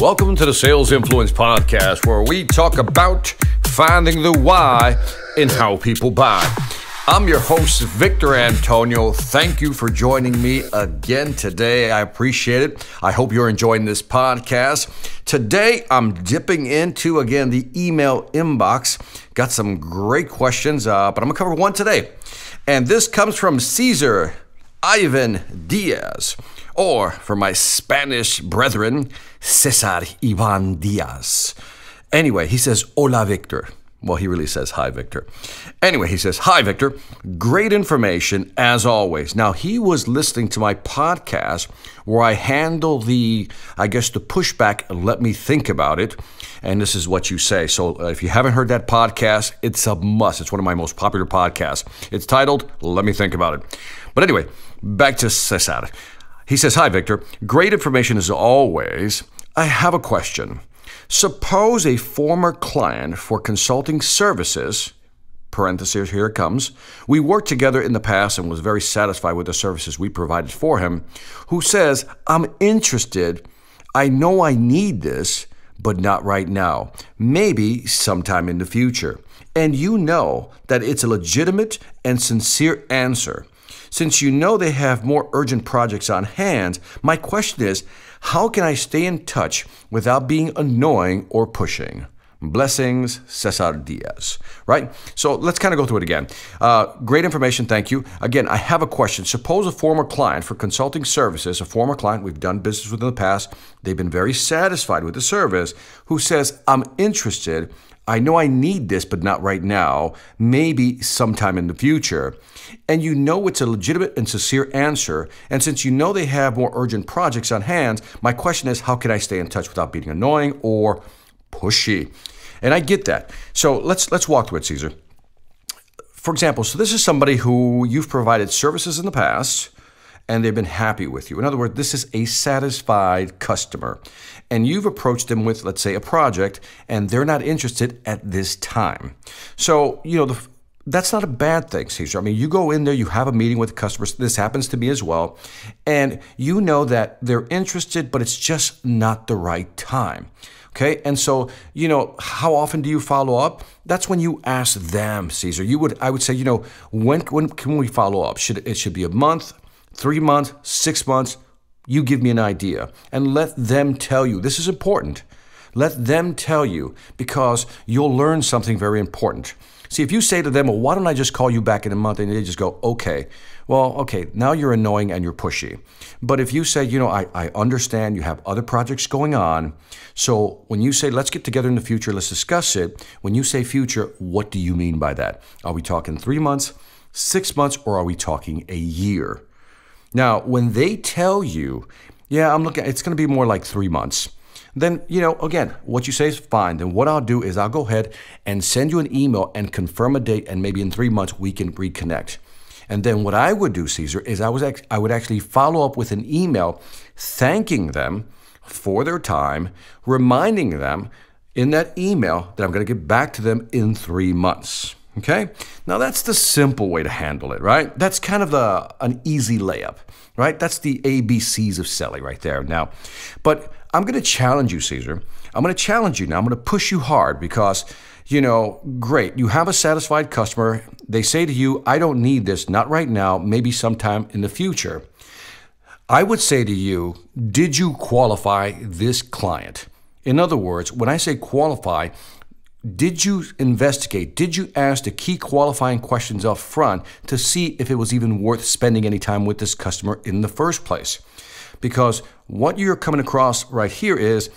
Welcome to the Sales Influence Podcast, where we talk about finding the why in how people buy. I'm your host, Victor Antonio. Thank you for joining me again today. I appreciate it. I hope you're enjoying this podcast. Today, I'm dipping into again the email inbox. Got some great questions, uh, but I'm gonna cover one today. And this comes from Caesar Ivan Diaz, or for my Spanish brethren, Cesar Ivan Diaz. Anyway, he says, Hola, Victor. Well, he really says hi, Victor. Anyway, he says, Hi, Victor. Great information as always. Now, he was listening to my podcast where I handle the, I guess, the pushback, let me think about it. And this is what you say. So uh, if you haven't heard that podcast, it's a must. It's one of my most popular podcasts. It's titled, Let Me Think About It. But anyway, back to Cesar. He says, Hi, Victor. Great information as always. I have a question. Suppose a former client for consulting services, parentheses, here it comes, we worked together in the past and was very satisfied with the services we provided for him, who says, I'm interested, I know I need this, but not right now, maybe sometime in the future. And you know that it's a legitimate and sincere answer. Since you know they have more urgent projects on hand, my question is how can I stay in touch without being annoying or pushing? Blessings, Cesar Diaz. Right? So let's kind of go through it again. Uh, great information, thank you. Again, I have a question. Suppose a former client for consulting services, a former client we've done business with in the past, they've been very satisfied with the service, who says, I'm interested. I know I need this, but not right now, maybe sometime in the future. And you know it's a legitimate and sincere answer. And since you know they have more urgent projects on hand, my question is how can I stay in touch without being annoying or pushy? And I get that. So let's let's walk through it, Caesar. For example, so this is somebody who you've provided services in the past and they've been happy with you. In other words, this is a satisfied customer. And you've approached them with, let's say, a project, and they're not interested at this time. So, you know, the, that's not a bad thing, Caesar. I mean, you go in there, you have a meeting with customers. This happens to me as well. And you know that they're interested, but it's just not the right time. Okay. And so, you know, how often do you follow up? That's when you ask them, Caesar. You would, I would say, you know, when, when can we follow up? Should it should be a month, three months, six months? You give me an idea and let them tell you. This is important. Let them tell you because you'll learn something very important. See, if you say to them, well, why don't I just call you back in a month? And they just go, okay. Well, okay, now you're annoying and you're pushy. But if you say, you know, I, I understand you have other projects going on. So when you say, let's get together in the future, let's discuss it. When you say future, what do you mean by that? Are we talking three months, six months, or are we talking a year? Now, when they tell you, yeah, I'm looking, it's going to be more like three months then, you know, again, what you say is fine. Then what I'll do is I'll go ahead and send you an email and confirm a date, and maybe in three months we can reconnect. And then what I would do, Caesar, is I was I would actually follow up with an email thanking them for their time, reminding them in that email that I'm going to get back to them in three months. Okay? Now that's the simple way to handle it, right? That's kind of an easy layup, right? That's the ABCs of selling right there. Now, but I'm going to challenge you, Caesar. I'm going to challenge you now. I'm going to push you hard because, you know, great. You have a satisfied customer. They say to you, I don't need this, not right now, maybe sometime in the future. I would say to you, did you qualify this client? In other words, when I say qualify, did you investigate? Did you ask the key qualifying questions up front to see if it was even worth spending any time with this customer in the first place? Because what you're coming across right here is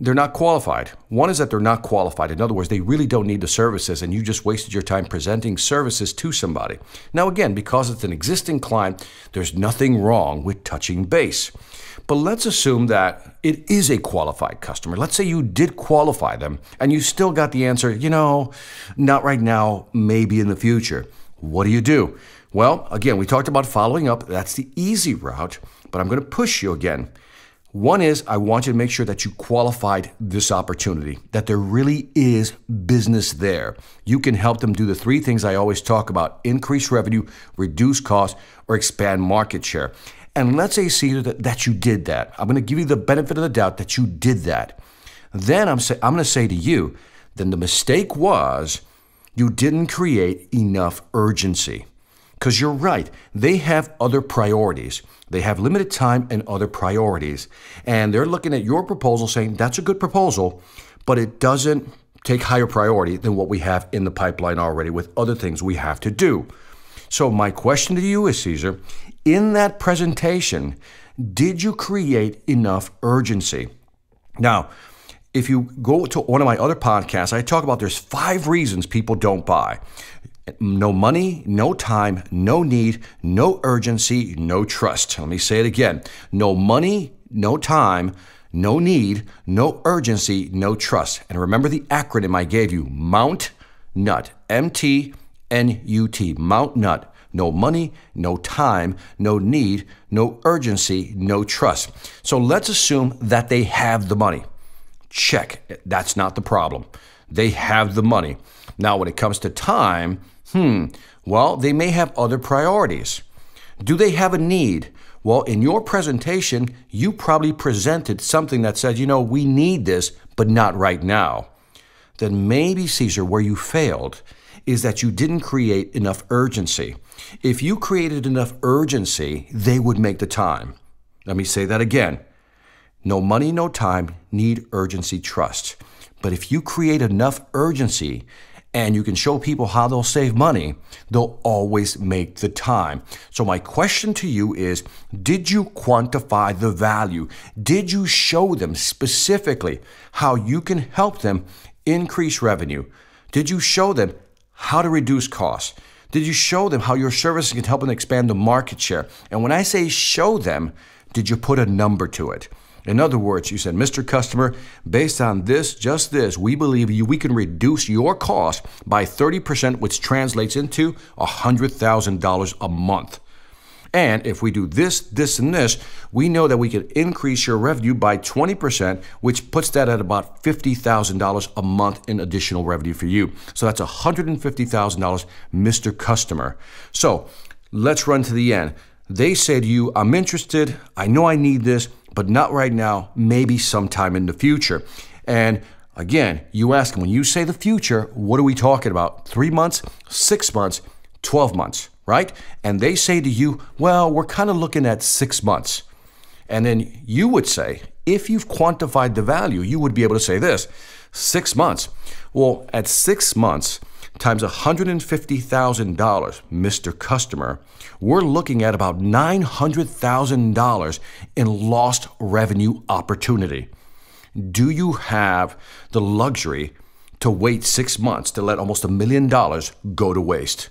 they're not qualified. One is that they're not qualified. In other words, they really don't need the services, and you just wasted your time presenting services to somebody. Now, again, because it's an existing client, there's nothing wrong with touching base. But let's assume that it is a qualified customer. Let's say you did qualify them and you still got the answer, you know, not right now, maybe in the future. What do you do? Well, again, we talked about following up. That's the easy route, but I'm going to push you again. One is I want you to make sure that you qualified this opportunity, that there really is business there. You can help them do the three things I always talk about increase revenue, reduce cost, or expand market share. And let's say, Caesar, that, that you did that. I'm going to give you the benefit of the doubt that you did that. Then I'm, say, I'm going to say to you, then the mistake was you didn't create enough urgency. Because you're right, they have other priorities. They have limited time and other priorities. And they're looking at your proposal saying, that's a good proposal, but it doesn't take higher priority than what we have in the pipeline already with other things we have to do. So, my question to you is, Caesar, in that presentation, did you create enough urgency? Now, if you go to one of my other podcasts, I talk about there's five reasons people don't buy. No money, no time, no need, no urgency, no trust. Let me say it again. No money, no time, no need, no urgency, no trust. And remember the acronym I gave you Mount Nut. M T N U T. Mount Nut. No money, no time, no need, no urgency, no trust. So let's assume that they have the money. Check. That's not the problem. They have the money. Now, when it comes to time, Hmm, well, they may have other priorities. Do they have a need? Well, in your presentation, you probably presented something that said, you know, we need this, but not right now. Then maybe, Caesar, where you failed is that you didn't create enough urgency. If you created enough urgency, they would make the time. Let me say that again. No money, no time, need urgency, trust. But if you create enough urgency, and you can show people how they'll save money, they'll always make the time. So, my question to you is Did you quantify the value? Did you show them specifically how you can help them increase revenue? Did you show them how to reduce costs? Did you show them how your services can help them expand the market share? And when I say show them, did you put a number to it? In other words, you said, Mr. Customer, based on this, just this, we believe you, we can reduce your cost by 30%, which translates into $100,000 a month. And if we do this, this, and this, we know that we can increase your revenue by 20%, which puts that at about $50,000 a month in additional revenue for you. So that's $150,000, Mr. Customer. So let's run to the end. They say to you, I'm interested, I know I need this but not right now, maybe sometime in the future. And again, you ask them, when you say the future, what are we talking about? Three months, six months, 12 months, right? And they say to you, well, we're kind of looking at six months. And then you would say, if you've quantified the value, you would be able to say this six months. Well, at six months, times $150,000, Mr. Customer, we're looking at about $900,000 in lost revenue opportunity. Do you have the luxury to wait six months to let almost a million dollars go to waste?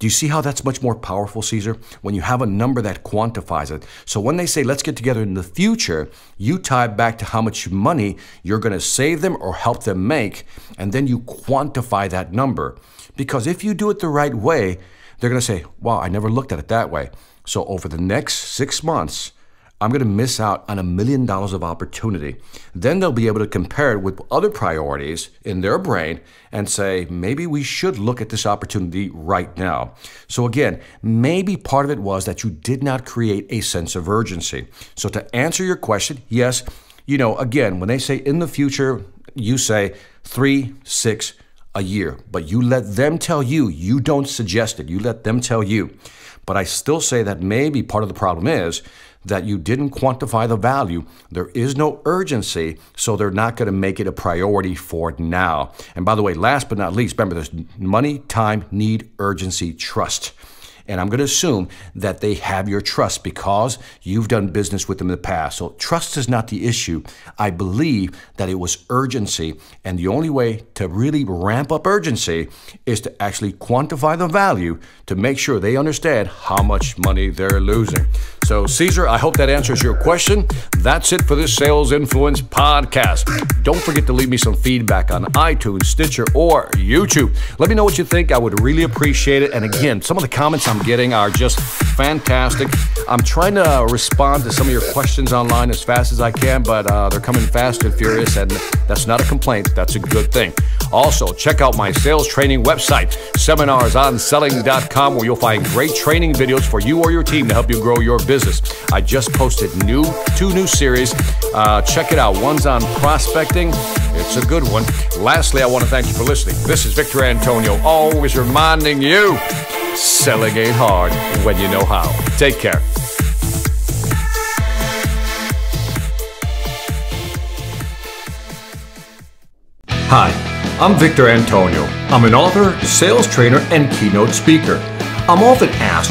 Do you see how that's much more powerful, Caesar? When you have a number that quantifies it. So when they say, let's get together in the future, you tie back to how much money you're going to save them or help them make, and then you quantify that number. Because if you do it the right way, they're going to say, wow, I never looked at it that way. So over the next six months, I'm going to miss out on a million dollars of opportunity. Then they'll be able to compare it with other priorities in their brain and say, maybe we should look at this opportunity right now. So, again, maybe part of it was that you did not create a sense of urgency. So, to answer your question, yes, you know, again, when they say in the future, you say three, six, a year, but you let them tell you, you don't suggest it, you let them tell you. But I still say that maybe part of the problem is that you didn't quantify the value. There is no urgency, so they're not going to make it a priority for now. And by the way, last but not least, remember there's money, time, need, urgency, trust. And I'm going to assume that they have your trust because you've done business with them in the past. So trust is not the issue. I believe that it was urgency. And the only way to really ramp up urgency is to actually quantify the value to make sure they understand how much money they're losing. So, Caesar, I hope that answers your question. That's it for this Sales Influence podcast. Don't forget to leave me some feedback on iTunes, Stitcher, or YouTube. Let me know what you think. I would really appreciate it. And again, some of the comments I'm getting are just fantastic. I'm trying to respond to some of your questions online as fast as I can, but uh, they're coming fast and furious, and that's not a complaint. That's a good thing. Also, check out my sales training website, seminarsonselling.com, where you'll find great training videos for you or your team to help you grow your business. I just posted new two new series. Uh, check it out. One's on prospecting. It's a good one. Lastly, I want to thank you for listening. This is Victor Antonio, always reminding you ain't hard when you know how. Take care. Hi, I'm Victor Antonio. I'm an author, sales trainer, and keynote speaker. I'm often asked,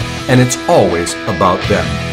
and it's always about them.